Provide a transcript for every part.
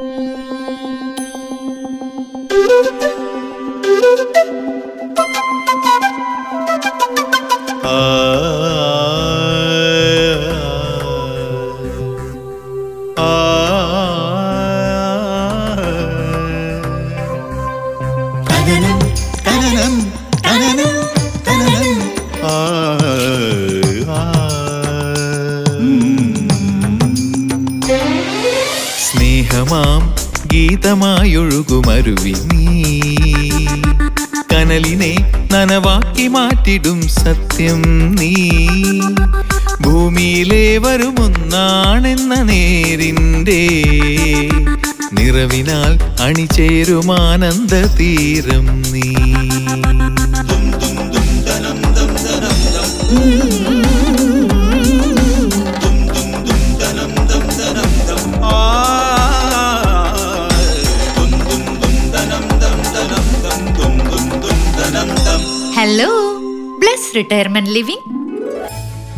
嗯。മാറ്റിടും സത്യം നീ. ഭൂമിയിലെ വരുമൊന്നാണെന്ന നേരിന്റെ നിറവിനാൽ അണിചേരുമാനന്ദ തീരം നീ. റിട്ടയർമെന്റ് ലിവിംഗ്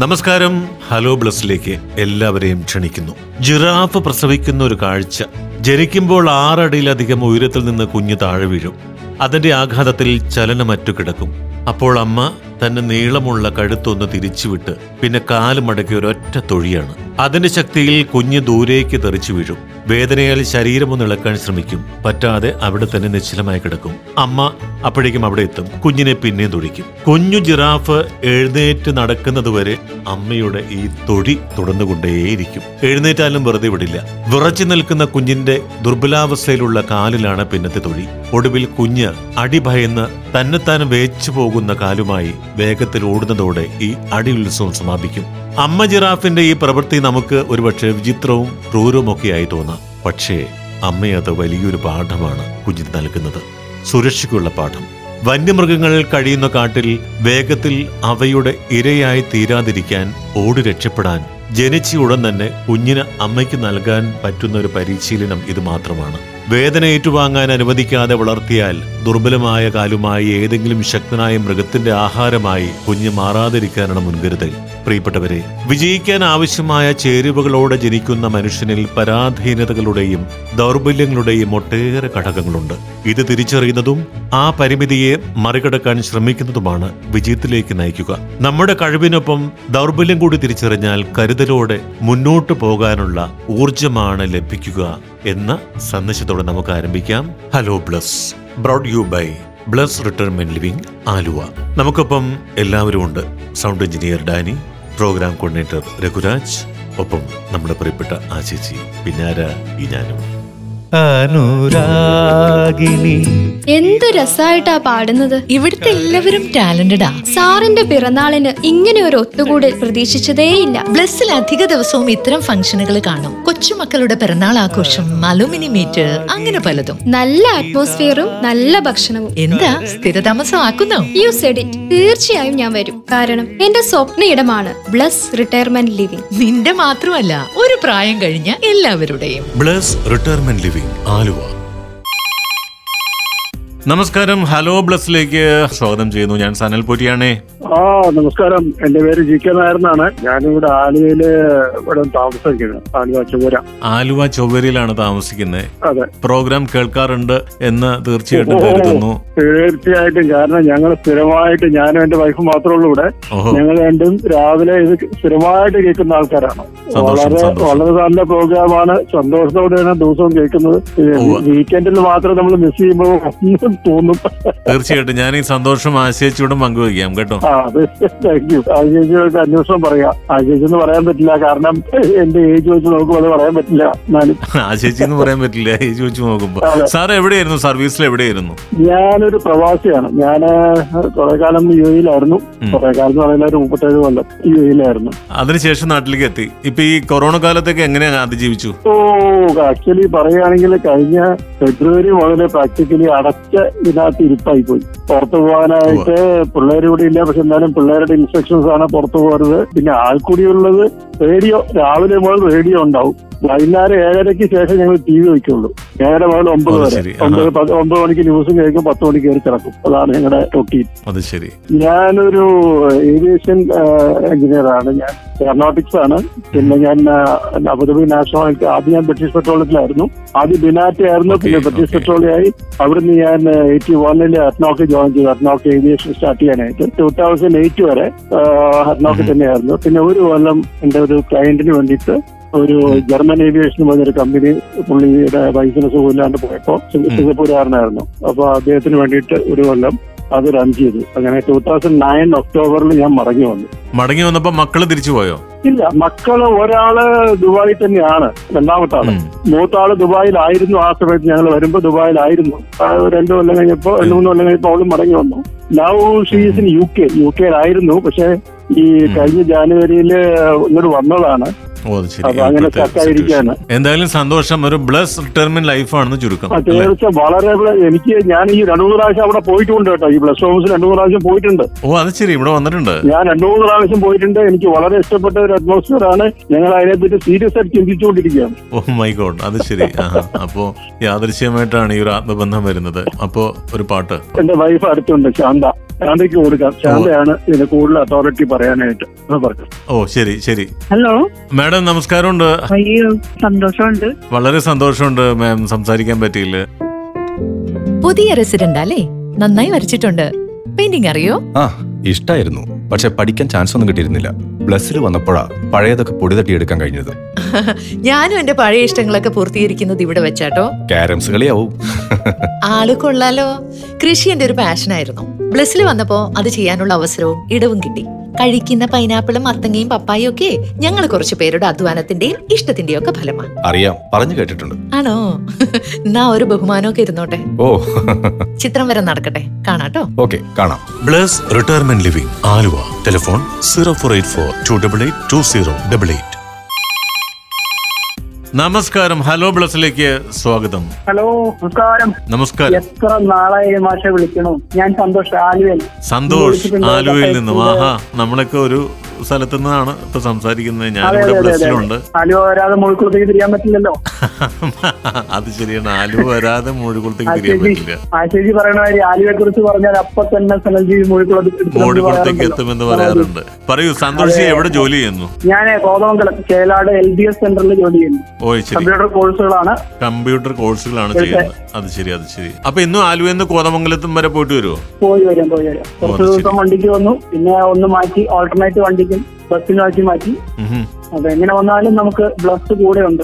നമസ്കാരം. ഹലോ ബ്ലസ്സിലേക്ക് എല്ലാവരെയും ക്ഷണിക്കുന്നു. ജിറാഫ് പ്രസവിക്കുന്ന ഒരു കാഴ്ച. ജനിക്കുമ്പോൾ ആറടിയിലധികം ഉയരത്തിൽ നിന്ന് കുഞ്ഞ് താഴെ വീഴും. അതിന്റെ ആഘാതത്തിൽ ചലനമറ്റു കിടക്കും. അപ്പോൾ അമ്മ തന്റെ നീളമുള്ള കഴുത്തൊന്ന് തിരിച്ചുവിട്ട് പിന്നെ കാൽ മടക്കി ഒരൊറ്റ തൊഴിയാണ്. അതിന്റെ ശക്തിയിൽ കുഞ്ഞ് ദൂരേക്ക് തെറിച്ചു വീഴും. വേദനയാൽ ശരീരമൊന്നിളക്കാൻ ശ്രമിക്കും. പറ്റാതെ അവിടെ തന്നെ നിശ്ചലമായി കിടക്കും. അമ്മ അപ്പോഴേക്കും അവിടെ എത്തും. കുഞ്ഞിനെ പിന്നെയും തൊഴിക്കും. കുഞ്ഞു ജിറാഫ് എഴുന്നേറ്റ് നടക്കുന്നത് വരെ അമ്മയുടെ ഈ തൊഴി തുടർന്നുകൊണ്ടേയിരിക്കും. എഴുന്നേറ്റാലും വെറുതെ വിടില്ല. വിറച്ചു നിൽക്കുന്ന കുഞ്ഞിന്റെ ദുർബലാവസ്ഥയിലുള്ള കാലിലാണ് പിന്നത്തെ തൊഴി. ഒടുവിൽ കുഞ്ഞ് അടിഭയന്ന് തന്നെത്താൻ വേച്ചു പോകുന്ന കാലുമായി വേഗത്തിൽ ഓടുന്നതോടെ ഈ അടി ഉത്സവം സമാപിക്കും. അമ്മ ജിറാഫിന്റെ ഈ പ്രവൃത്തി നമുക്ക് ഒരുപക്ഷെ വിചിത്രവും ക്രൂരവുമൊക്കെയായി തോന്നാം. പക്ഷേ അമ്മയത് വലിയൊരു പാഠമാണ് കുഞ്ഞിന് നൽകുന്നത്. സുരക്ഷയ്ക്കുള്ള പാഠം. വന്യമൃഗങ്ങൾ കഴിയുന്ന കാട്ടിൽ വേഗത്തിൽ അവയുടെ ഇരയായി തീരാതിരിക്കാൻ ഓടി രക്ഷപ്പെടാൻ ജനിച്ച ഉടൻ തന്നെ കുഞ്ഞിന് അമ്മയ്ക്ക് നൽകാൻ പറ്റുന്ന ഒരു പരിശീലനം ഇത് മാത്രമാണ്. വേദന ഏറ്റുവാങ്ങാൻ അനുവദിക്കാതെ വളർത്തിയാൽ ദുർബലമായ കാലുമായി ഏതെങ്കിലും ശക്തനായ മൃഗത്തിന്റെ ആഹാരമായി കുഞ്ഞ് മാറാതിരിക്കാനാണ് മുൻകരുതൽ. പ്രിയപ്പെട്ടവരെ വിജയിക്കാൻ ആവശ്യമായ ചേരുവകളോടെ ജനിക്കുന്ന മനുഷ്യനിൽ പരാധീനതകളുടെയും ദൗർബല്യങ്ങളുടെയും ഒട്ടേറെ ഘടകങ്ങളുണ്ട്. ഇത് തിരിച്ചറിയുന്നതും ആ പരിമിതിയെ മറികടക്കാൻ ശ്രമിക്കുന്നതുമാണ് വിജയത്തിലേക്ക് നയിക്കുക. നമ്മുടെ കഴിവിനൊപ്പം ദൗർബല്യം കൂടി തിരിച്ചറിഞ്ഞാൽ കരുതലോടെ മുന്നോട്ടു പോകാനുള്ള ഊർജമാണ് ലഭിക്കുക എന്ന സന്ദേശത്തോടെ നമുക്ക് ആരംഭിക്കാം. Hello bless brought you by bless retirement living Aluva. നമുക്കൊപ്പം എല്ലാവരും ഉണ്ട്. Sound engineer Dani program coordinator Raghuraj ഒപ്പം നമ്മുടെ പ്രിയപ്പെട്ട ആ ചേച്ചി. പിന്നാര ഞാനും. അനുരാഗിണി. എന്ത് രസായിട്ടാ പാടുന്നത്. ഇവിടുത്തെ എല്ലാവരും ടാലന്റഡാ. സാറിന്റെ പിറന്നാളിന് ഇങ്ങനെ ഒരു ഒത്തുകൂടൽ പ്രതീക്ഷിച്ചതേയില്ല. ബ്ലസ്സിൽ അധിക ദിവസവും ഇത്തരം ഫംഗ്ഷനുകൾ കാണും. കൊച്ചുമക്കളുടെ പിറന്നാൾ ആഘോഷം അലുമിനി മീറ്റ് അങ്ങനെ പലതും. നല്ല അറ്റ്മോസ്ഫിയറും നല്ല ഭക്ഷണവും. എന്താ? സ്ഥിരതാമസം ആക്കുന്നു? യു സെഡ് ഇറ്റ് തീർച്ചയായും ഞാൻ വരും. കാരണം എന്റെ സ്വപ്ന ഇടമാണ് ബ്ലസ് റിട്ടയർമെന്റ് ലിവിംഗ് നിന്റെ മാത്രമല്ല ഒരു പ്രായം കഴിഞ്ഞ എല്ലാവരുടെയും. Bless retirement living Aluva. നമസ്കാരം. ഹലോ ബ്ലസ്സിലേക്ക് സ്വാഗതം ചെയ്യുന്നു. ഞാൻ സനൽ പൊരിയാണേ ആ നമസ്കാരം. എന്റെ പേര് ജി കെ നായർ എന്നാണ് ഞാനിവിടെ ആലുവയിൽ ഇവിടെ താമസിക്കുന്നത് ആലുവ ചൊവ്വര. ആലുവ ചൊവ്വരയിലാണ് താമസിക്കുന്നത്. അതെ. പ്രോഗ്രാം കേൾക്കാറുണ്ട് എന്ന് തീർച്ചയായിട്ടും കരുതുന്നു. തീർച്ചയായിട്ടും. കാരണം ഞങ്ങൾ സ്ഥിരമായിട്ട് ഞാനും എന്റെ വൈഫ് മാത്രമേ ഉള്ളൂ ഇവിടെ. ഞങ്ങൾ രണ്ടും രാവിലെ ഇത് സ്ഥിരമായിട്ട് കേൾക്കുന്ന ആൾക്കാരാണ്. വളരെ. വളരെ നല്ല പ്രോഗ്രാമാണ്. സന്തോഷത്തോടെയാണ് ദിവസവും കേൾക്കുന്നത്. വീക്കെൻഡിൽ മാത്രം നമ്മൾ മിസ് ചെയ്യുമ്പോൾ ഒന്നും തോന്നും. തീർച്ചയായിട്ടും. ഞാൻ ഈ സന്തോഷം ആശയിച്ചൂടെ പങ്കുവയ്ക്കാം കേട്ടോ. അതെ. താങ്ക് യു അന്വേഷണം പറയാം. പറയാൻ പറ്റില്ല. കാരണം എന്റെ ഏജ് വെച്ച് നോക്കുമ്പോൾ അത് പറയാൻ പറ്റില്ല. ആശയച്ചി എന്ന് പറയാൻ പറ്റില്ല. ഏജ് വെച്ച് നോക്കുമ്പോ. സാർ എവിടെയായിരുന്നു? സർവീസിൽ എവിടെയായിരുന്നു? ഞാനൊരു പ്രവാസിയാണ്. ഞാൻ കുറെ കാലം യു എയിലായിരുന്നു. കുറെ കാലം എന്ന് പറയുന്ന ഒരു മുപ്പത്തേഴ് കൊല്ലം യു എയിലായിരുന്നു അതിനുശേഷം നാട്ടിലേക്ക് എത്തി. ഇപ്പൊ ഈ കൊറോണ കാലത്തൊക്കെ എങ്ങനെയാണ് അതിജീവിച്ചു? ഓ ആക്ച്വലി പറയുകയാണെങ്കിൽ കഴിഞ്ഞ ഫെബ്രുവരി മുതൽ പ്രാക്ടിക്കലി അടച്ച ഇതിനകത്ത് ഇരിപ്പായി പോയി. പുറത്തു പോകാനായിട്ട് പിള്ളേർ ഇവിടെ ഇല്ല. പക്ഷെ എന്തായാലും പിള്ളേരുടെ ഇൻസ്ട്രക്ഷൻസ് ആണ് പുറത്തു പോകരുത് പിന്നെ ആൾക്കൂടിയുള്ളത് റേഡിയോ രാവിലെ മുതൽ റേഡിയോ ഉണ്ടാവും. വൈകുന്നേരം ഏഴരയ്ക്ക് ശേഷം ഞങ്ങൾ ടി വി വയ്ക്കുള്ളൂ ഏഴര മുതൽ ഒമ്പത് വരെ. ഒമ്പത് ഒമ്പത് മണിക്ക് ന്യൂസും കേൾക്കും പത്ത് മണിക്ക് കയറി കിടക്കും. അതാണ് ഞങ്ങളുടെ റൊട്ടീൻ അത് ശരി. ഞാനൊരു ഏവിയേഷൻ എഞ്ചിനീയർ ആണ്. ഞാൻ എയറോനോട്ടിക്സ് ആണ്. പിന്നെ ഞാൻ അബുദാബി നാഷണൽ ആദ്യം ഞാൻ ബ്രിട്ടീഷ് പെട്രോളിയത്തിലായിരുന്നു ആദ്യം ബിനാറ്റി ആയിരുന്നു പിന്നെ ബ്രിട്ടീഷ്. പെട്രോളിയായി അവിടുന്ന് ഞാൻ എയ്റ്റി വണ്ണിൽ അറ്റ്നോക്ക് ജോയിൻ ചെയ്തു. അറ്റ്നോക്ക് ഏവിയേഷൻ സ്റ്റാർട്ട് ചെയ്യാനായിട്ട്. ടൂ തൗസൻഡ് എയ്റ്റ് വരെ അറ്റ്നോക്ക്. തന്നെയായിരുന്നു. പിന്നെ ഒരു കൊല്ലം എന്റെ ഒരു ക്ലയന്റിന് വേണ്ടിയിട്ട് ഒരു ജർമ്മൻ ഏവിയേഷൻ പറഞ്ഞൊരു കമ്പനി പുള്ളിയുടെ വൈസിന് സുഖമില്ലാണ്ട് പോയപ്പോ സിംഗ- സിംഗപ്പൂരുകാരനായിരുന്നു. അപ്പൊ അദ്ദേഹത്തിന് വേണ്ടിയിട്ട് ഒരു കൊല്ലം അത് റൺ ചെയ്തു. അങ്ങനെ ടൂ തൗസൻഡ് നയൻ ഒക്ടോബറിൽ ഞാൻ മടങ്ങി വന്നു. മടങ്ങി വന്നപ്പോ മക്കൾ തിരിച്ചു പോയോ? ഇല്ല മക്കൾ ഒരാൾ ദുബായി തന്നെയാണ് രണ്ടാമത്താണ് മൂത്താൾ ദുബായിലായിരുന്നു ആ സമയത്ത് ഞങ്ങൾ വരുമ്പോ ദുബായിലായിരുന്നു. രണ്ടു കൊല്ലം കഴിഞ്ഞപ്പോ രണ്ടു മൂന്ന് കൊല്ലം കഴിഞ്ഞപ്പോ അവളും മടങ്ങി വന്നു. Now she's in U K U കെയിലായിരുന്നു പക്ഷെ ഈ കഴിഞ്ഞ ജാനുവരിയിൽ ഇങ്ങോട്ട് വന്നതാണ്. എന്തായാലും സന്തോഷം. ഒരു ബ്ലസ് റിട്ടയർമെന്റ് ലൈഫാണെന്ന് ചുരുക്കം? തീർച്ച വളരെ എനിക്ക് ഞാൻ ഈ രണ്ടു മൂന്ന് പ്രാവശ്യം അവിടെ പോയിട്ടുണ്ട് കേട്ടോ. ഈ ബ്ലസ് ഹോംസിൽ രണ്ടു മൂന്ന് പ്രാവശ്യം പോയിട്ടുണ്ട്. ഓ അത് ശരി. ഇവിടെ വന്നിട്ടുണ്ട്. ഞാൻ രണ്ടു മൂന്ന് പ്രാവശ്യം പോയിട്ടുണ്ട്. എനിക്ക് വളരെ ഇഷ്ടപ്പെട്ട ഒരു അറ്റ്മോസ്ഫിയർ ആണ്. ഞങ്ങൾ അതിനെ പറ്റി സീരിയസ് ആയിട്ട് ചിന്തിച്ചുകൊണ്ടിരിക്കുകയാണ്. ഓ മൈ ഗോഡ് അത് ശരി. അപ്പോ യാദൃശ്യമായിട്ടാണ് ഈ ഒരു ആത്മബന്ധം വരുന്നത്. അപ്പോ ഒരു പാട്ട്. എന്റെ വൈഫ് അടുത്തുണ്ട് ശാന്ത. ശാന്തയ്ക്ക് കൊടുക്കാം. ശാന്തയാണ് ഇതിന് കൂടുതൽ അതോറിറ്റി പറയാനായിട്ട്. ഓ ശരി ശരി. ഹലോ മാഡം നമസ്കാരമുണ്ട്. അയ്യോ സന്തോഷമുണ്ട്. വളരെ സന്തോഷമുണ്ട് മാം സംസാരിക്കാൻ പറ്റിയില്ല പുതിയ റെസിഡന്റ് അല്ലേ? നന്നായി വരച്ചിട്ടുണ്ട്. പെയിന്റിംഗ് അറിയോ? ആ ഇഷ്ടായിരുന്നു. പക്ഷെ പഠിക്കാൻ ചാൻസ് ഒന്നും കിട്ടിയിരുന്നില്ല. പ്ലസ്സിൽ വന്നപ്പോഴാ പഴയതൊക്കെ പൊടി തട്ടിയെടുക്കാൻ കഴിഞ്ഞത്. ഞാനും എന്റെ പഴയ ഇഷ്ടങ്ങളൊക്കെ പൂർത്തീകരിക്കുന്നത് ഇവിടെ വെച്ചാട്ടോ. കാരംസ് കളിയാവും. ആൾ കൊള്ളാലോ. കൃഷി എന്റെ ഒരു പാഷനായിരുന്നു ബ്ലസ്സിൽ വന്നപ്പോ അത് ചെയ്യാനുള്ള അവസരവും ഇടവും കിട്ടി. കഴിക്കുന്ന പൈനാപ്പിളും മത്തങ്ങയും പപ്പായും ഒക്കെ ഞങ്ങൾ കുറച്ചു പേരുടെ അധ്വാനത്തിന്റെയും ഇഷ്ടത്തിന്റെയും ഒക്കെ ഫലമാണ്. അറിയാം. പറഞ്ഞു കേട്ടിട്ടുണ്ട്. ആണോ? എന്നാ ഒരു ബഹുമാനമൊക്കെ ഇരുന്നോട്ടെ. ഓ. ചിത്രം വരെ നടക്കട്ടെ. കാണാട്ടോ ഓക്കെ കാണാം. Bless retirement living Aluva. Telephone zero four eight four two double eight two zero double eight. നമസ്കാരം. ഹലോ ബ്ലസിലേക്ക് സ്വാഗതം. ഹലോ നമസ്കാരം. നമസ്കാരം. എത്ര നാളായി മാഷ വിളിക്കണു? ഞാൻ സന്തോഷ് ആലുവയിൽ. സന്തോഷ് ആലുവയിൽ നിന്നും. ആഹാ നമ്മളൊക്കെ ഒരു സ്ഥലത്തു നിന്നാണ് ഇപ്പൊ സംസാരിക്കുന്നത്. ഞാൻ അതെ ബ്ലസ്സിലുണ്ട്. ആലുവ വരാതെ മുഴുക്കുളത്തേക്ക് തിരിയാൻ പറ്റില്ലല്ലോ. അത് ശരിയാണ്. ആലുവ വരാതെ മുഴുകുളത്തേക്ക് തിരിയാൻ പറ്റില്ല. ആ ചേച്ചി പറയണ മാതിരി ആലുവയെ കുറിച്ച് പറഞ്ഞാൽ അപ്പൊ തന്നെ സനൽജി മൂഴിക്കുളത്തേക്ക് എത്തുമെന്ന് പറയാറുണ്ട്. പറയൂ സന്തോഷ്. എവിടെ ജോലി ചെയ്യുന്നു? ഞാൻ Kothamangalam Chelad L B S സെന്ററിൽ ജോലി ചെയ്യുന്നു. കമ്പ്യൂട്ടർ കോഴ്സുകളാണ്. കമ്പ്യൂട്ടർ കോഴ്സുകളാണ് ചെയ്യുന്നത്. അത് ശരി അത് ശരി. അപ്പൊ ഇന്നും ആലുവയിൽ നിന്ന് കോതമംഗലത്തും വരെ പോയിട്ട് വരുമോ പോയി വരും പോയി വരും. കുറച്ച് ദിവസം വണ്ടിക്ക് വന്നു. പിന്നെ ഒന്ന് മാറ്റി ഓൾട്ടർനേറ്റ് വണ്ടിക്കും. ബസ്സിന് മാറ്റി. അപ്പൊ എങ്ങനെ വന്നാലും നമുക്ക് ബ്ലസ് കൂടെ ഉണ്ട്.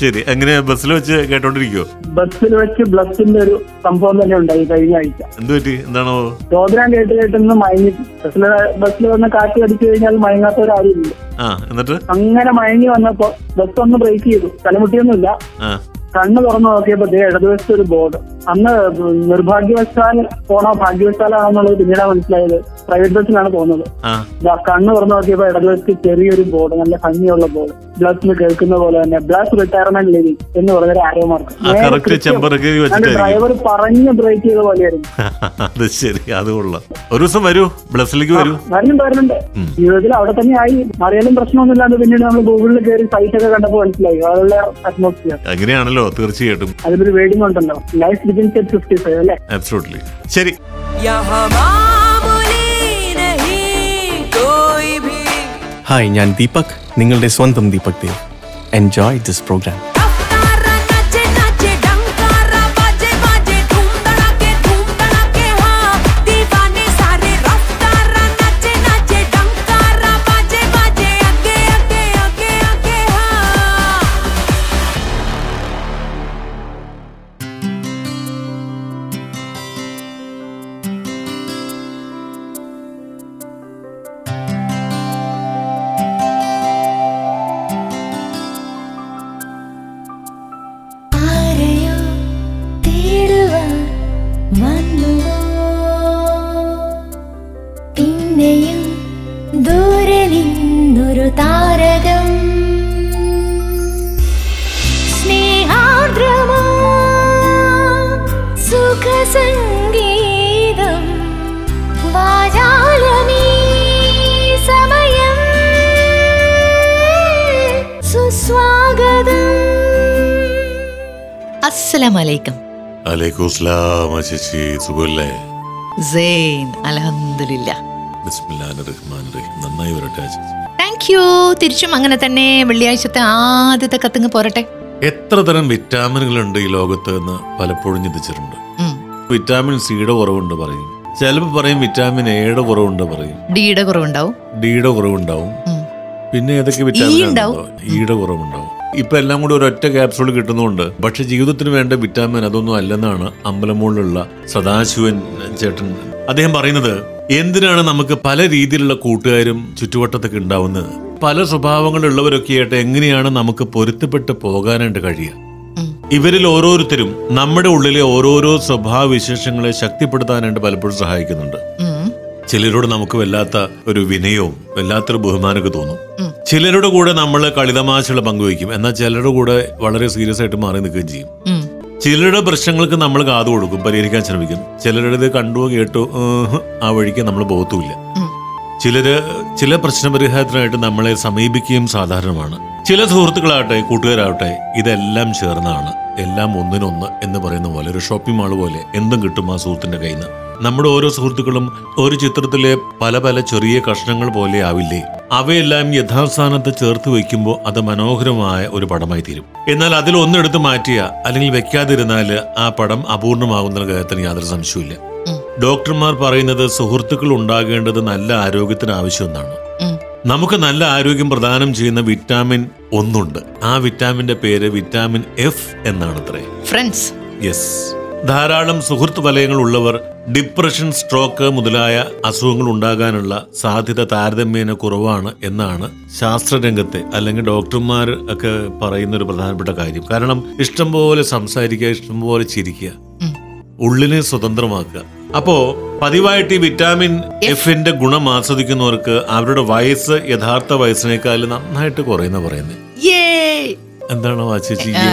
ശരി. എങ്ങനെ ബസ്സിൽ വെച്ച് കേട്ടോണ്ടിരിക്കോ ബസ്സിൽ വെച്ച് ബ്ലസ്സിന്റെ ഒരു സംഭവം തന്നെ ഉണ്ടായി കഴിഞ്ഞ ആഴ്ച. എന്ത് എന്താണോ? കേട്ട് കേട്ടെന്ന് മയങ്ങി. ബസ്സിൽ ബസ്സിൽ വന്ന് കാറ്റ് അടിച്ചു കഴിഞ്ഞാൽ മയങ്ങാത്തവരാരുമില്ല. എന്നിട്ട്? അങ്ങനെ മയങ്ങി വന്നപ്പോ ബസ് ഒന്ന് ബ്രേക്ക് ചെയ്തു. തലമുട്ടിയൊന്നുമില്ല. കണ്ണ് തുറന്നു നോക്കിയപ്പോ ഇടതുവശത്ത് ഒരു ബോർഡ്. അന്ന് നിർഭാഗ്യവശാൽ പോണോ? ഭാഗ്യവശാലാണെന്നുള്ളത് പിന്നീടാ മനസ്സിലായത്. പ്രൈവറ്റ് ബസ്സിലാണ് പോകുന്നത്. കണ്ണ് തുറന്നു നോക്കിയപ്പോ ഇടതുവശത്ത് ചെറിയൊരു ബോർഡ് നല്ല ഭംഗിയുള്ള ബോർഡ്. ബ്ലസ് കേൾക്കുന്ന പോലെ തന്നെ ബ്ലസ് റിട്ടയർമെന്റ് ലിവിംഗ് എന്ന് പറഞ്ഞൊരു ആരോ മാർക്ക് ഡ്രൈവർ പറഞ്ഞ് ബ്രേക്ക് ചെയ്ത പോലെയായിരുന്നു. അത് ശരി അത് കൊള്ളാം. ഒരു ദിവസം വരൂ ബ്ലസ്സിലേക്ക് വരൂ. വരുന്നുണ്ട് വരുന്നുണ്ട്. ജീവിതത്തിൽ അവിടെ തന്നെ ആയി. അറിയാലും പ്രശ്നമൊന്നുമില്ലാതെ പിന്നീട് നമ്മൾ ഗൂഗിളിൽ കയറി സൈറ്റ് ഒക്കെ കണ്ടപ്പോൾ മനസ്സിലായി. അതുള്ള അറ്റ്മോസ്ഫിയർ അങ്ങനെയാണല്ലോ തീർച്ചയായിട്ടും. അതിലൊരു ഉണ്ടല്ലോ. ലൈഫ് വിദിൻ ശരി. ഹായ് ഞാൻ ദീപക്. നിങ്ങളുടെ സ്വന്തം Deepak Dev. Enjoy this program അലൈക്കും. ചേച്ചി സുഖല്ലേ? സെയിൻ നന്നായി വരട്ടെ ചേച്ചി. താങ്ക് യു തിരിച്ചും അങ്ങനെ തന്നെ വെള്ളിയാഴ്ചത്തെ ആദ്യത്തെ കത്തിങ് പോരട്ടെ. എത്ര തരം വിറ്റാമിനുകളുണ്ട് ഈ ലോകത്ത് എന്ന് പലപ്പോഴും ചിന്തിച്ചിട്ടുണ്ട്. വിറ്റാമിൻ സിയുടെ കുറവുണ്ട് പറയും. ചിലപ്പോൾ പറയും വിറ്റാമിൻ എയുടെ കുറവുണ്ട് പറയും. ഡിയുടെ കുറവുണ്ടാവും. ഡിയുടെ കുറവുണ്ടാവും. പിന്നെ ഏതൊക്കെ E വിറ്റാമിൻ. ഇയുടെ കുറവുണ്ടാവും. ഇപ്പൊ എല്ലാം കൂടി ഒരൊറ്റ ക്യാപ്സൂൾ കിട്ടുന്നുണ്ട് പക്ഷെ ജീവിതത്തിന് വേണ്ട വിറ്റാമിൻ അതൊന്നും അല്ലെന്നാണ് അമ്പലമുകളിലുള്ള സദാശിവൻ ചേട്ടൻ അദ്ദേഹം പറയുന്നത്. എന്തിനാണ് നമുക്ക് പല രീതിയിലുള്ള കൂട്ടുകാരും ചുറ്റുവട്ടത്തൊക്കെ ഉണ്ടാവുന്നത്? പല സ്വഭാവങ്ങളുള്ളവരൊക്കെ ആയിട്ട് എങ്ങനെയാണ് നമുക്ക് പൊരുത്തപ്പെട്ട് പോകാനായിട്ട് കഴിയുക? ഇവരിൽ ഓരോരുത്തരും നമ്മുടെ ഉള്ളിലെ ഓരോരോ സ്വഭാവ വിശേഷങ്ങളെ ശക്തിപ്പെടുത്താനായിട്ട് പലപ്പോഴും സഹായിക്കുന്നുണ്ട്. ചിലരോട് നമുക്ക് വല്ലാത്ത ഒരു വിനയവും വല്ലാത്തൊരു ബഹുമാനമൊക്കെ തോന്നും. ചിലരുടെ കൂടെ നമ്മൾ കളിതമാശകൾ പങ്കുവയ്ക്കും. എന്നാൽ ചിലരുടെ കൂടെ വളരെ സീരിയസ് ആയിട്ട് മാറി നിൽക്കുകയും ചെയ്യും. ചിലരുടെ പ്രശ്നങ്ങൾക്ക് നമ്മൾ കാതു കൊടുക്കും പരിഹരിക്കാൻ ശ്രമിക്കും. ചിലരുടേത് കണ്ടു കേട്ടു ആ വഴിക്ക് നമ്മൾ ബോധവുമില്ല. ചിലര് ചില പ്രശ്നപരിഹാരത്തിനായിട്ട് നമ്മളെ സമീപിക്കുകയും സാധാരണമാണ്. ചില സുഹൃത്തുക്കളാവട്ടെ കൂട്ടുകാരാവട്ടെ ഇതെല്ലാം ചേർന്നാണ് എല്ലാം ഒന്നിനൊന്ന് എന്ന് പറയുന്ന പോലെ ഒരു ഷോപ്പിംഗ് മാൾ പോലെ എന്തും കിട്ടും ആ സുഹൃത്തിന്റെ കയ്യിൽ നിന്ന് നമ്മുടെ ഓരോ സുഹൃത്തുക്കളും ഒരു ചിത്രത്തിലെ പല പല ചെറിയ കഷ്ണങ്ങൾ പോലെ ആവില്ലേ? അവയെല്ലാം യഥാസ്ഥാനത്ത് ചേർത്ത് വയ്ക്കുമ്പോൾ അത് മനോഹരമായ ഒരു പടമായി തീരും. എന്നാൽ അതിൽ ഒന്നെടുത്ത് മാറ്റിയ അല്ലെങ്കിൽ വെക്കാതിരുന്നാൽ ആ പടം അപൂർണമാകുന്ന കാര്യത്തിന് യാതൊരു സംശയമില്ല ഡോക്ടർമാർ പറയുന്നത് സുഹൃത്തുക്കൾ ഉണ്ടാകേണ്ടത് നല്ല ആരോഗ്യത്തിന് ആവശ്യമെന്നാണ്. നമുക്ക് നല്ല ആരോഗ്യം പ്രദാനം ചെയ്യുന്ന വിറ്റാമിൻ ഒന്നുണ്ട്. ആ വിറ്റാമിന്റെ പേര് വിറ്റാമിൻ എഫ് എന്നാണ് അത്രേ ഫ്രണ്ട്സ് യെസ് ധാരാളം സുഹൃത്ത് വലയങ്ങൾ ഉള്ളവർ ഡിപ്രഷൻ സ്ട്രോക്ക് മുതലായ അസുഖങ്ങൾ ഉണ്ടാകാനുള്ള സാധ്യത താരതമ്യേന കുറവാണ് എന്നാണ് ശാസ്ത്രരംഗത്തെ അല്ലെങ്കിൽ ഡോക്ടർമാർ ഒക്കെ പറയുന്ന ഒരു പ്രധാനപ്പെട്ട കാര്യം. കാരണം ഇഷ്ടംപോലെ സംസാരിക്കുക ഇഷ്ടംപോലെ ചിരിക്കുക ഉള്ളിനെ സ്വതന്ത്രമാക്കുക. അപ്പോ പതിവായിട്ട് ഈ വിറ്റാമിൻ എഫിന്റെ ഗുണം ആസ്വദിക്കുന്നവർക്ക് അവരുടെ വയസ്സ് യഥാർത്ഥ വയസ്സിനേക്കാൾ നന്നായിട്ട് കുറയുന്ന പറയുന്നത് എന്താണ്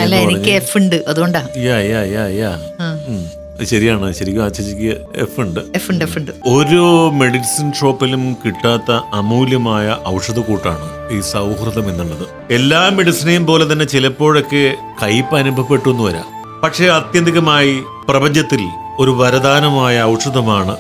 അല്ല എനിക്ക് എഫ് ഉണ്ട് അതുകൊണ്ടാ. യാ യാ യാ യാ ശരിയാണ്. ശരിക്കും ആ ചേച്ചിക്ക് എഫ് ഉണ്ട്. എഫ് ഉണ്ട് എഫ് ഉണ്ട്. ഒരു മെഡിസിൻ ഷോപ്പിലും കിട്ടാത്ത അമൂല്യമായ ഔഷധക്കൂട്ടാണ് ഈ സൗഹൃദം എന്നുള്ളത്. എല്ലാ മെഡിസിനെയും പോലെ തന്നെ ചിലപ്പോഴൊക്കെ കയ്പ് അനുഭവപ്പെട്ടു എന്ന് വരാം. പക്ഷേ ആത്യന്തികമായി പ്രപഞ്ചത്തിൽ ഒരു വരദാനമായ ഔഷധമാണ്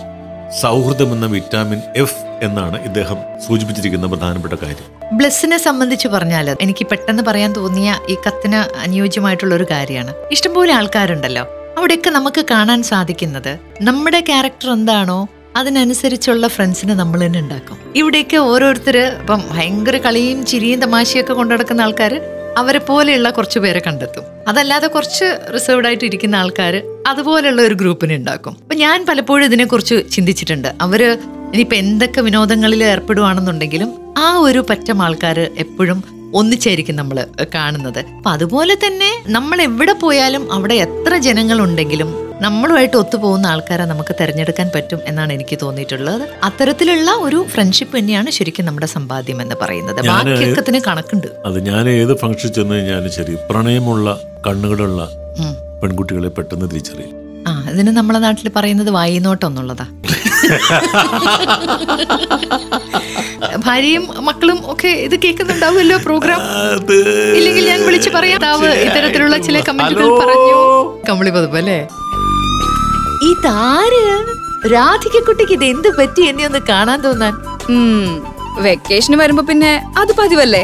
സൗഹൃദം എന്ന വിറ്റാമിൻ എഫ് എന്നാണ് ഇദ്ദേഹം സൂചിപ്പിച്ചിരിക്കുന്ന പ്രധാനപ്പെട്ട കാര്യം. ബ്ലസ്സിനെ സംബന്ധിച്ച് പറഞ്ഞാൽ എനിക്ക് പെട്ടെന്ന് പറയാൻ തോന്നിയ ഈ കത്തിന് അനുയോജ്യമായിട്ടുള്ള ഒരു കാര്യമാണ്. ഇഷ്ടംപോലെ ആൾക്കാരുണ്ടല്ലോ. അവിടെയൊക്കെ നമുക്ക് കാണാൻ സാധിക്കുന്നത് നമ്മുടെ ക്യാരക്ടർ എന്താണോ അതിനനുസരിച്ചുള്ള ഫ്രണ്ട്സിനെ നമ്മൾ തന്നെ ഉണ്ടാക്കും. ഇവിടെയൊക്കെ ഓരോരുത്തർ ഇപ്പം ഭയങ്കര കളിയും ചിരിയും തമാശയൊക്കെ കൊണ്ടു നടക്കുന്ന ആൾക്കാർ അവരെ പോലെയുള്ള കുറച്ച് പേരെ കണ്ടെത്തും. അതല്ലാതെ കുറച്ച് റിസർവ്ഡ് ആയിട്ട് ഇരിക്കുന്ന ആൾക്കാർ അതുപോലെയുള്ള ഒരു ഗ്രൂപ്പിനെ ഉണ്ടാക്കും. അപ്പം ഞാൻ പലപ്പോഴും ഇതിനെക്കുറിച്ച് ചിന്തിച്ചിട്ടുണ്ട്. അവർ ഇനിയിപ്പോൾ എന്തൊക്കെ വിനോദങ്ങളിൽ ഏർപ്പെടുവാണെന്നുണ്ടെങ്കിലും ആ ഒരു പറ്റം ആൾക്കാർ എപ്പോഴും ഒന്നിച്ചായിരിക്കും നമ്മൾ കാണുന്നത്. അപ്പൊ അതുപോലെ തന്നെ നമ്മൾ എവിടെ പോയാലും അവിടെ എത്ര ജനങ്ങളുണ്ടെങ്കിലും നമ്മളുമായിട്ട് ഒത്തുപോകുന്ന ആൾക്കാരെ നമുക്ക് തിരഞ്ഞെടുക്കാൻ പറ്റും എന്നാണ് എനിക്ക് തോന്നിയിട്ടുള്ളത്. അത്തരത്തിലുള്ള ഒരു ഫ്രണ്ട്ഷിപ്പ് തന്നെയാണ് ശരിക്കും നമ്മുടെ സമ്പാദ്യം എന്ന് പറയുന്നത്. ഞാൻ ബാക്കിയൊക്കെ കണക്കുണ്ട്. അത് ഞാൻ ഏത് ഫംഗ്ഷൻ ചെന്ന് കഴിഞ്ഞാലും ശരി പ്രണയമുള്ള കണ്ണുകളുള്ള പെൺകുട്ടികളെ പെട്ടെന്ന് തിരിച്ചറിയും. ആ ഇതിന് നമ്മളെ നാട്ടിൽ പറയുന്നത് വായിനോട്ടം എന്നുള്ളതാ. ഭാര്യയും മക്കളും ഒക്കെ ഇത് കേൾക്കുന്നുണ്ടാവുമല്ലോ പ്രോഗ്രാം? ഇല്ലെങ്കിൽ ഞാൻ വിളിച്ചു പറയാം. താവ് ഇത്തരത്തിലുള്ള ചില കമന്റുകൾ പറഞ്ഞു. കമ്പിളി പതിപ്പ് അല്ലേ? ഇതാര്? രാധികക്കുട്ടിക്ക് ഇത് എന്ത് പറ്റി? എന്നെ ഒന്ന് കാണാൻ തോന്നാൻ. വെക്കേഷന് വരുമ്പോ പിന്നെ അത് പതിവല്ലേ?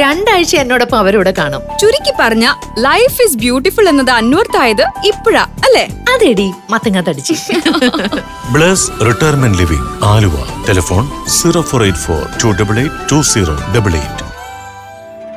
രണ്ടാഴ്ച എന്നോടൊപ്പം അവരോട് കാണും. ചുരുക്കി പറഞ്ഞ ലൈഫ് ഇസ് ബ്യൂട്ടിഫുൾ എന്നത് അന്വർത്ഥായത് ഇപ്പോഴാ അല്ലേ? അതെടി മത്തങ്ങ തടിച്ച്. Bless retirement living Aluva. Telephone zero four eight four two double eight two zero double eight.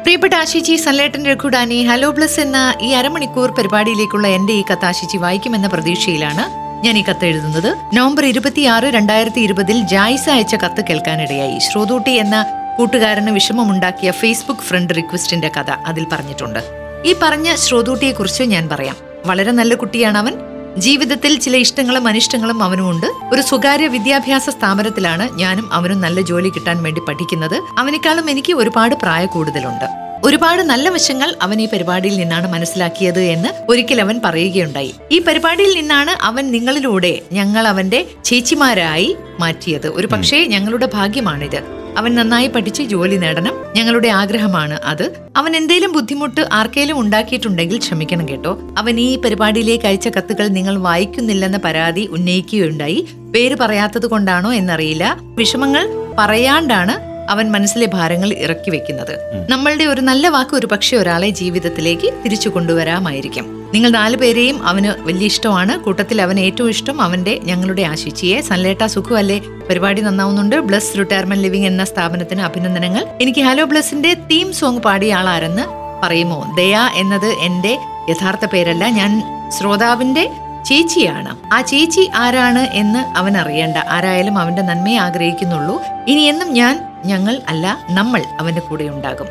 പ്രിയപ്പെട്ട ആശിജി സല്ലേട്ടൻ രഘുഡാനി ഹലോ ബ്ലസ് എന്ന ഈ അരമണിക്കൂർ പരിപാടിയിലേക്കുള്ള എന്റെ ഈ കഥ ആശിജി വായിക്കുമെന്ന പ്രതീക്ഷയിലാണ് ഞാൻ ഈ കത്ത് എഴുതുന്നത്. നവംബർ ഇരുപത്തിയാറ് രണ്ടായിരത്തി ഇരുപതിൽ ജായ്സ അയച്ച കത്ത് കേൾക്കാനിടയായി. ശ്രോതൂട്ടി എന്ന കൂട്ടുകാരന് വിഷമമുണ്ടാക്കിയ ഫേസ്ബുക്ക് ഫ്രണ്ട് റിക്വസ്റ്റിന്റെ കഥ അതിൽ പറഞ്ഞിട്ടുണ്ട്. ഈ പറഞ്ഞ ശ്രോതൂട്ടിയെ കുറിച്ച് ഞാൻ പറയാം. വളരെ നല്ല കുട്ടിയാണ് അവൻ ജീവിതത്തിൽ ചില ഇഷ്ടങ്ങളും അനിഷ്ടങ്ങളും അവനുമുണ്ട്. ഒരു സ്വകാര്യ വിദ്യാഭ്യാസ സ്ഥാപനത്തിലാണ് ഞാനും അവനും നല്ല ജോലി കിട്ടാൻ വേണ്ടി പഠിക്കുന്നത്. അവനേക്കാളും എനിക്ക് ഒരുപാട് പ്രായ കൂടുതലുണ്ട് ഒരുപാട് നല്ല വശങ്ങൾ അവൻ ഈ പരിപാടിയിൽ നിന്നാണ് മനസ്സിലാക്കിയത് എന്ന് ഒരിക്കൽ അവൻ പറയുകയുണ്ടായി. ഈ പരിപാടിയിൽ നിന്നാണ് അവൻ നിങ്ങളിലൂടെ ഞങ്ങൾ അവന്റെ ചേച്ചിമാരായി മാറ്റിയത്. ഒരു പക്ഷേ ഞങ്ങളുടെ ഭാഗ്യമാണിത്. അവൻ നന്നായി പഠിച്ച് ജോലി നേടണം. ഞങ്ങളുടെ ആഗ്രഹമാണ് അത്. അവൻ എന്തേലും ബുദ്ധിമുട്ട് ആർക്കേലും ഉണ്ടാക്കിയിട്ടുണ്ടെങ്കിൽ ക്ഷമിക്കണം കേട്ടോ. അവൻ ഈ പരിപാടിയിലേക്ക് അയച്ച കത്തുകൾ നിങ്ങൾ വായിക്കുന്നില്ലെന്ന പരാതി ഉന്നയിക്കുകയുണ്ടായി. പേര് പറയാത്തത് കൊണ്ടാണോ എന്നറിയില്ല. വിഷമങ്ങൾ പറയാണ്ടാണ് അവൻ മനസ്സിലെ ഭാരങ്ങൾ ഇറക്കി വെക്കുന്നത്. നമ്മളുടെ ഒരു നല്ല വാക്ക് ഒരു പക്ഷേ ഒരാളെ ജീവിതത്തിലേക്ക് തിരിച്ചു കൊണ്ടുവരാമായിരിക്കും. നിങ്ങൾ നാലു പേരെയും അവന് വലിയ ഇഷ്ടമാണ്. കൂട്ടത്തിൽ അവൻ ഏറ്റവും ഇഷ്ടം അവന്റെ ഞങ്ങളുടെ ആശിച്ചിയെ. സൺലേട്ട സുഖമല്ലേ പരിപാടി നന്നാവുന്നുണ്ട്. ബ്ലസ് റിട്ടയർമെന്റ് ലിവിംഗ് എന്ന സ്ഥാപനത്തിന് അഭിനന്ദനങ്ങൾ. എനിക്ക് ഹലോ ബ്ലസിന്റെ തീം സോങ് പാടിയ ആളാരെന്ന് പറയുമോ? ദയ എന്നത് എന്റെ യഥാർത്ഥ പേരല്ല. ഞാൻ ശ്രോതാവിന്റെ ചേച്ചിയാണ്. ആ ചേച്ചി ആരാണ് എന്ന് അവൻ അറിയേണ്ട. ആരായാലും അവന്റെ നന്മയെ ആഗ്രഹിക്കുന്നുള്ളൂ. ഇനി എന്നും ഞാൻ ഞങ്ങൾ അല്ല നമ്മൾ അവന്റെ കൂടെ ഉണ്ടാകും.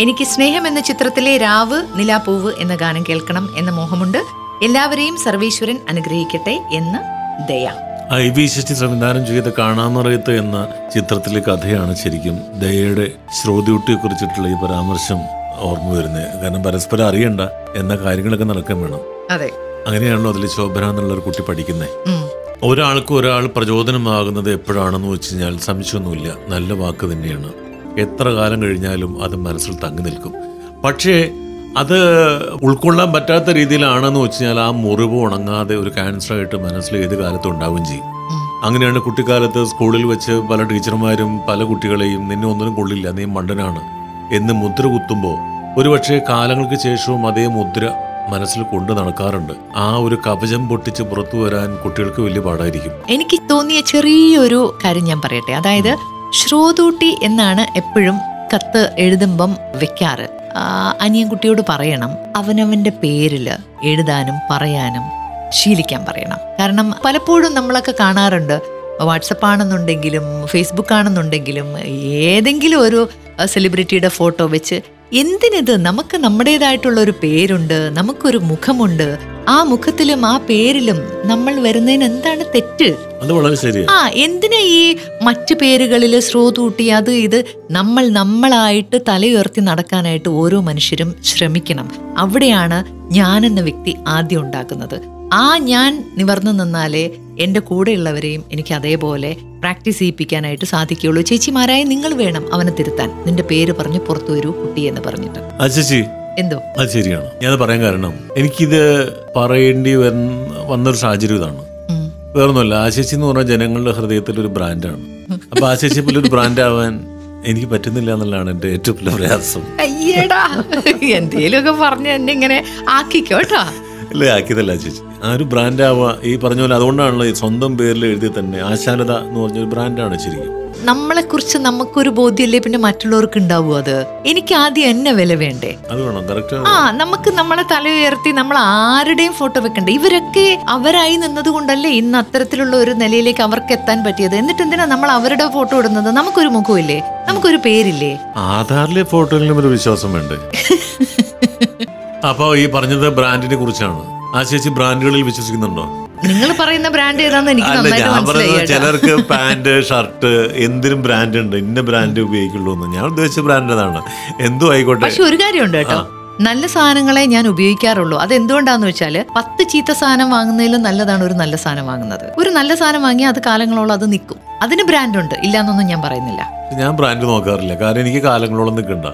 എനിക്ക് സ്നേഹം എന്ന ചിത്രത്തിലെ രാവ് നിലാപൂവ് എന്ന ഗാനം കേൾക്കണം എന്ന മോഹമുണ്ട്. എല്ലാവരെയും സർവീശ്വരൻ അനുഗ്രഹിക്കട്ടെ എന്ന് ദയ. ഐ വി ശശി സംവിധാനം ചെയ്ത കാണാമറിയത്ത് എന്ന ചിത്രത്തിലെ കഥയാണ് ശരിക്കും ദയയുടെ ശ്രോതിയുട്ടിയെ കുറിച്ചിട്ടുള്ള ഈ പരാമർശം ഓർമ്മ വരുന്നത്. കാരണം പരസ്പരം അറിയണ്ട എന്ന കാര്യങ്ങളൊക്കെ നടക്കാൻ വേണം. അതെ. അങ്ങനെയാണല്ലോ അതിൽ ശോഭന എന്നുള്ള ഒരു കുട്ടി പഠിക്കുന്നത്. ഒരാൾക്ക് ഒരാൾ പ്രചോദനമാകുന്നത് എപ്പോഴാണെന്ന് വെച്ച് കഴിഞ്ഞാൽ സംശയമൊന്നുമില്ല. നല്ല വാക്ക് തന്നെയാണ്. എത്ര കാലം കഴിഞ്ഞാലും അത് മനസ്സിൽ തങ്ങി നിൽക്കും. പക്ഷേ അത് ഉൾക്കൊള്ളാൻ പറ്റാത്ത രീതിയിലാണെന്ന് വെച്ച് കഴിഞ്ഞാൽ ആ മുറിവ് ഉണങ്ങാതെ ഒരു ക്യാൻസറായിട്ട് മനസ്സിൽ ഏത് കാലത്തും ഉണ്ടാവുകയും ചെയ്യും. അങ്ങനെയാണ് കുട്ടിക്കാലത്ത് സ്കൂളിൽ വെച്ച് പല ടീച്ചർമാരും പല കുട്ടികളെയും നിന്നെ ഒന്നിനും കൊള്ളില്ല നീ മണ്ടനാണ് എന്ന് മുദ്ര കുത്തുമ്പോൾ ഒരുപക്ഷെ കാലങ്ങൾക്ക് ശേഷവും അതേ മുദ്ര മനസ്സിൽ കൊണ്ടു നടക്കാറുണ്ട്. ആ ഒരു കവചം പൊട്ടിച്ച് പുറത്തു വരാൻ കുട്ടികൾക്ക് വലിയ പാടായിരിക്കും. എനിക്ക് തോന്നിയ ചെറിയൊരു കാര്യം ഞാൻ പറയട്ടെ. അതായത് ശ്രോതൂട്ടി എന്നാണ് എപ്പോഴും കത്ത് എഴുതുമ്പം വെക്കാറ്. അനിയൻ കുട്ടിയോട് പറയണം. അവനവന്റെ പേരിൽ എഴുതാനും പറയാനും ശീലിക്കാൻ പറയണം. കാരണം പലപ്പോഴും നമ്മളൊക്കെ കാണാറുണ്ട് വാട്സപ്പ് ആണെന്നുണ്ടെങ്കിലും ഫേസ്ബുക്ക് ആണെന്നുണ്ടെങ്കിലും ഏതെങ്കിലും ഒരു സെലിബ്രിറ്റിയുടെ ഫോട്ടോ വെച്ച് എന്തിനിത്? നമുക്ക് നമ്മുടേതായിട്ടുള്ള ഒരു പേരുണ്ട് നമുക്കൊരു മുഖമുണ്ട്. ആ മുഖത്തിലും ആ പേരിലും നമ്മൾ വരുന്നതിന് എന്താണ് തെറ്റ്? അത് വളരെ ശരിയാണ് ആ എന്തിനാ ഈ മറ്റു പേരുകളിൽ ശ്രോതൂട്ടി അത് ഇത് നമ്മൾ നമ്മളായിട്ട് തലയുയർത്തി നടക്കാനായിട്ട് ഓരോ മനുഷ്യരും ശ്രമിക്കണം. അവിടെയാണ് ഞാൻ എന്ന വ്യക്തി ആദ്യം ഉണ്ടാക്കുന്നത്. ആ ഞാൻ നിവർന്നു നിന്നാലേ എന്റെ കൂടെയുള്ളവരെയും എനിക്ക് അതേപോലെ പ്രാക്ടീസ് ചെയ്യിപ്പിക്കാനായിട്ട് സാധിക്കുകയുള്ളൂ. ചേച്ചിമാരായ നിങ്ങൾ വേണം അവനെ തിരുത്താൻ. നിന്റെ പേര് പറഞ്ഞ് പുറത്തു വരൂ കുട്ടി എന്ന് പറഞ്ഞിട്ട്. ചേച്ചി. എന്തോ? അത് ശരിയാണ്. ഞാൻ പറയാൻ കാരണം എനിക്കിത് പറയേണ്ടി വന്ന വന്നൊരു സാഹചര്യം ഇതാണ്. വേറൊന്നുമല്ല ആശേഷി എന്ന് പറഞ്ഞാൽ ജനങ്ങളുടെ ഹൃദയത്തിൽ ഒരു ബ്രാൻഡാണ്. അപ്പൊ ആശേഷി പോലെ ഒരു ബ്രാൻഡ് ആവാൻ എനിക്ക് പറ്റുന്നില്ല എന്നുള്ളതാണ് എന്റെ ഏറ്റവും വലിയ പ്രയാസം. അയ്യടാ എന്തേലുമൊക്കെ പറഞ്ഞ് എന്നെ ഇങ്ങനെ ആക്കിക്കോട്ടോ അല്ലേ ആക്കിയതല്ല ചേച്ചി ആ ഒരു ബ്രാൻഡ് ആവുക ഈ പറഞ്ഞ പോലെ അതുകൊണ്ടാണല്ലോ ഈ സ്വന്തം പേരിൽ എഴുതി തന്നെ ആശാലത എന്ന് പറഞ്ഞൊരു ബ്രാൻഡാണ് ശരിക്കും. നമ്മളെ കുറിച്ച് നമുക്കൊരു ബോധ്യല്ലേ പിന്നെ മറ്റുള്ളവർക്ക് ഉണ്ടാവും അത്? എനിക്ക് ആദ്യം എന്നെ വില വേണ്ടേ? ആ നമുക്ക് നമ്മളെ തല ഉയർത്തി നമ്മൾ ആരുടെയും ഫോട്ടോ വെക്കണ്ടേ? ഇവരൊക്കെ അവരായി നിന്നത് കൊണ്ടല്ലേ ഇന്ന് അത്തരത്തിലുള്ള ഒരു നിലയിലേക്ക് അവർക്ക് എത്താൻ പറ്റിയത്? എന്നിട്ട് എന്തിനാ നമ്മൾ അവരുടെ ഫോട്ടോ ഇടുന്നത്? നമുക്കൊരു മുഖമില്ലേ? നമുക്കൊരു പേരില്ലേ? ആധാറിലെ ഫോട്ടോയിലും ഒരു വിശ്വാസം വേണ്ടേ? അപ്പൊ ഈ പറഞ്ഞത് ബ്രാൻഡിനെ കുറിച്ചാണ്. ആ ചേച്ചി ബ്രാൻഡുകളിൽ വിശ്വസിക്കുന്നുണ്ടോ? നിങ്ങൾ പറയുന്ന ബ്രാൻഡ് ഏതാന്ന് എനിക്ക് അല്ല നന്നായിട്ട് ഞാൻ മനസ്സിലായി പറയുന്നത്. ചിലർക്ക് പാന്റ് ഷർട്ട് എന്തിനും ബ്രാൻഡ് ഉണ്ട്. ഇന്ന ബ്രാൻഡ് ഉപയോഗിക്കുള്ളൂ എന്ന്. ഞാൻ ഉദ്ദേശിച്ച ബ്രാൻഡ് അതാണ് എന്തു ആയിക്കോട്ടെ. പക്ഷെ ഒരു കാര്യമുണ്ട് കേട്ടോ. നല്ല സാധനങ്ങളെ ഞാൻ ഉപയോഗിക്കാറുള്ളൂ. അത് എന്തുകൊണ്ടാന്ന് വെച്ചാൽ പത്ത് ചീത്ത സാധനം വാങ്ങുന്നതിലും നല്ലതാണ് ഒരു നല്ല സാധനം വാങ്ങുന്നത്. ഒരു നല്ല സാധനം വാങ്ങിയാൽ അത് കാലങ്ങളോളം അത് നിൽക്കും. അതിന് ബ്രാൻഡ് ഉണ്ട്. ഇല്ലാന്നൊന്നും ഞാൻ പറയുന്നില്ല. ഞാൻ ബ്രാൻഡ് നോക്കാറില്ല. കാരണം എനിക്ക് കാലങ്ങളോളം നിൽക്കണ്ട.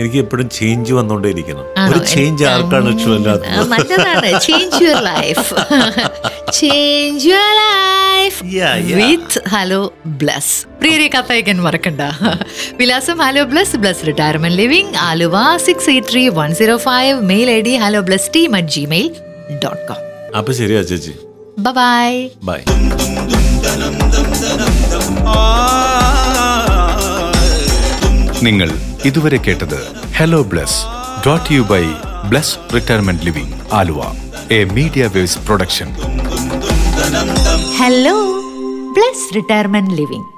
എനിക്ക് എപ്പോഴും ചേഞ്ച് വന്നോണ്ടേയിരിക്കണം ആണോ? ഒരു ചേഞ്ച് ആർക്കാണ് ഇഷ്ടമല്ലാത്തത്? നല്ലതാണ്. Change your life change your life with hello bless പ്രിയരെ കത്തയക്കാൻ മറക്കണ്ട. വിലാസം hello bless bless retirement living Aluva six eight three one zero five mail I D hello bless team at Gmail dot com അപ്പൊ ശരിയാ ചേച്ചി bye bye നിങ്ങൾ ഇതുവരെ കേട്ടത് hello bless dot you by bless retirement living Aluva. A media waves production hello bless retirement living